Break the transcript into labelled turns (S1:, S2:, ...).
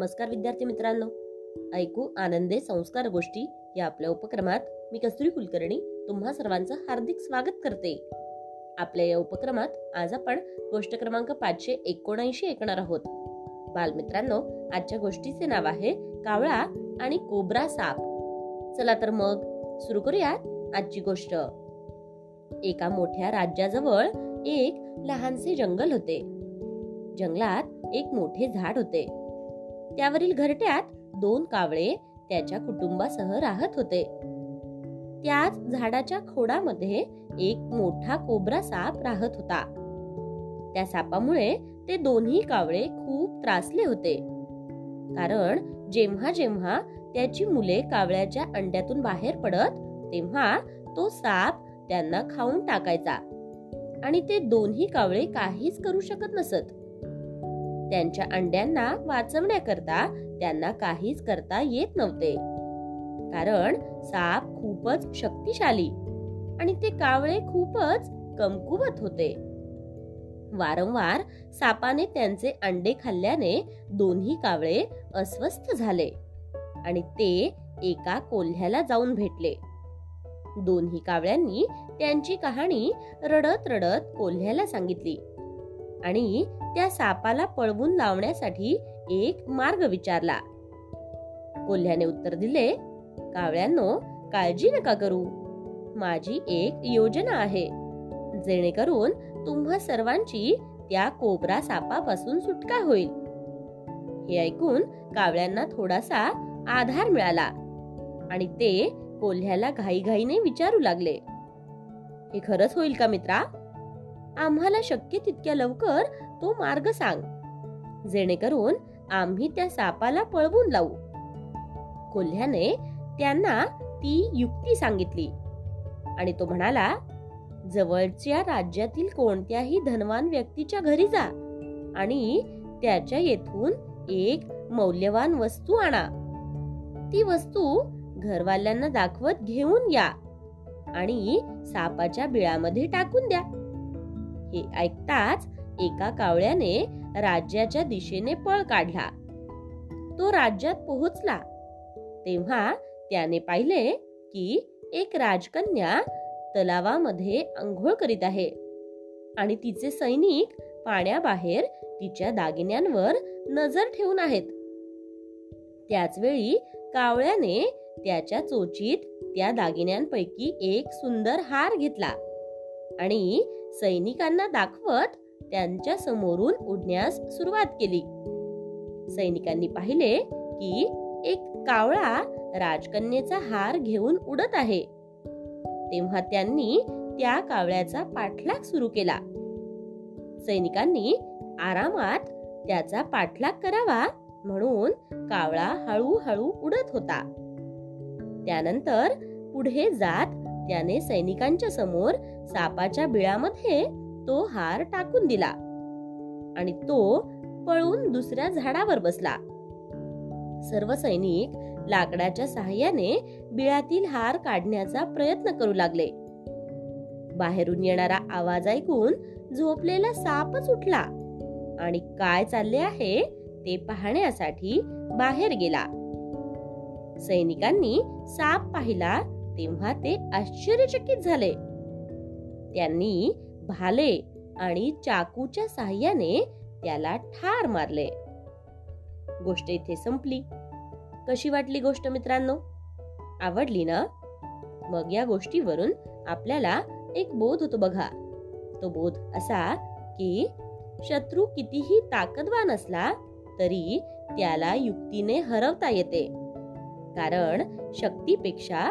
S1: नमस्कार विद्यार्थी मित्रांनो. ऐकू आनंदे संस्कार गोष्टी या आपल्या उपक्रमात मी कस्तुरी कुलकर्णी तुम्हा सर्वांचं हार्दिक स्वागत करते. आपल्या या उपक्रमात आज आपण गोष्ट क्रमांक पाचशे एकोणऐंशी ऐकणार आहोत. बालमित्रांनो आजच्या गोष्टीचे नाव आहे कावळा आणि कोब्रा साप. चला तर मग सुरू करूयात आजची गोष्ट. एका मोठ्या राज्याजवळ एक लहानसे जंगल होते. जंगलात एक मोठे झाड होते. त्यावरील घरट्यात दोन कावळे त्याच्या कुटुंबासह राहत होते. त्याच झाडाच्या खोडामध्ये एक मोठा कोबरा साप राहत होता. त्या सापामुळे ते दोन्ही कावळे खूप त्रासले होते. कारण जेव्हा जेव्हा त्याची मुले कावळ्याच्या अंड्यातून बाहेर पडत तेव्हा तो साप त्यांना खाऊन टाकायचा. आणि ते दोन्ही कावळे काहीच करू शकत नसत. त्यांच्या अंड्यांना वाचवण्याकरता त्यांना काहीच करता येत नव्हते. कारण साप खूपच शक्तिशाली आणि ते कावळे खूपच कमकुवत होते. वारंवार सापाने त्यांचे अंडे खाल्ल्याने दोन्ही कावळे अस्वस्थ झाले आणि ते एका कोल्ह्याला जाऊन भेटले. दोन्ही कावळ्यांनी त्यांची कहाणी रडत रडत कोल्ह्याला सांगितली. आणि त्या सापाला पळवून लावण्यासाठी एक मार्ग विचारला. कोल्ह्याने उत्तर दिले कावळ्यांनो काळजी नका करू. माझी एक योजना आहे. जेणेकरून तुम्हा सर्वांची त्या कोबरा सापापासून सुटका होईल. हे ऐकून कावळ्यांना थोडासा आधार मिळाला आणि ते कोल्ह्याला घाईघाईने विचारू लागले. हे खरंच होईल का मित्रा? आम्हाला शक्य तितक्या लवकर तो मार्ग सांग. जेणेकरून आम्ही त्या सापाला पळवून लावू. कोल्ह्याने त्यांना ती युक्ती सांगितली. आणि तो म्हणाला जवळच्या राज्यातील कोणत्याही धनवान व्यक्तीच्या घरी जा आणि त्याच्या येथून एक मौल्यवान वस्तू आणा. ती वस्तू घरवाल्यांना दाखवत घेऊन या आणि सापाच्या बिळामध्ये टाकून द्या. हे ऐकताच एका कावळ्याने राज्याच्या दिशेने पळ काढला. तो राज्यात पोहोचला. तेव्हा त्याने पाहिले की एक राजकन्या तलावामध्ये अंघोळ करीत आहे आणि तिचे सैनिक पाण्याबाहेर तिच्या दागिन्यांवर नजर ठेवून आहेत. त्याच वेळी कावळ्याने त्याच्या चोचीत त्या दागिन्यांपैकी एक सुंदर हार घेतला आणि सैनिकांना दाखवत त्यांच्या समोरून उडण्यास सुरुवात केली. सैनिकांनी पाहिले की एक कावळा राजकन्येचा हार घेऊन उडत आहे. तेव्हा त्यांनी त्या कावळ्याचा पाठलाग सुरू केला. सैनिकांनी आरामात त्याचा पाठलाग करावा म्हणून कावळा हळूहळू उडत होता. त्यानंतर पुढे जात त्याने सैनिकांच्या समोर सापाच्या बिळामध्ये तो हार टाकून दिला आणि तो पळून दुसऱ्या झाडावर बसला. सर्व सैनिक लाकडाच्या सहाय्याने बिळातील हार काढण्याचा प्रयत्न करू लागले. बाहेरून येणारा आवाज ऐकून झोपलेला सापच उठला आणि काय चालले आहे ते पाहण्यासाठी बाहेर गेला. सैनिकांनी साप पाहिला तेव्हा ते आश्चर्यचकित झाले. त्यांनी भाले आणि चाकूच्या साह्याने त्याला ठार मारले. गोष्ट इथे संपली. कशी वाटली गोष्ट मित्रांनो? आवडली ना? मग या गोष्टीवरून आपल्याला एक बोध होतो बघा. तो बोध असा की शत्रू कितीही ताकदवान असला तरी त्याला युक्तीने हरवता येते. कारण शक्तीपेक्षा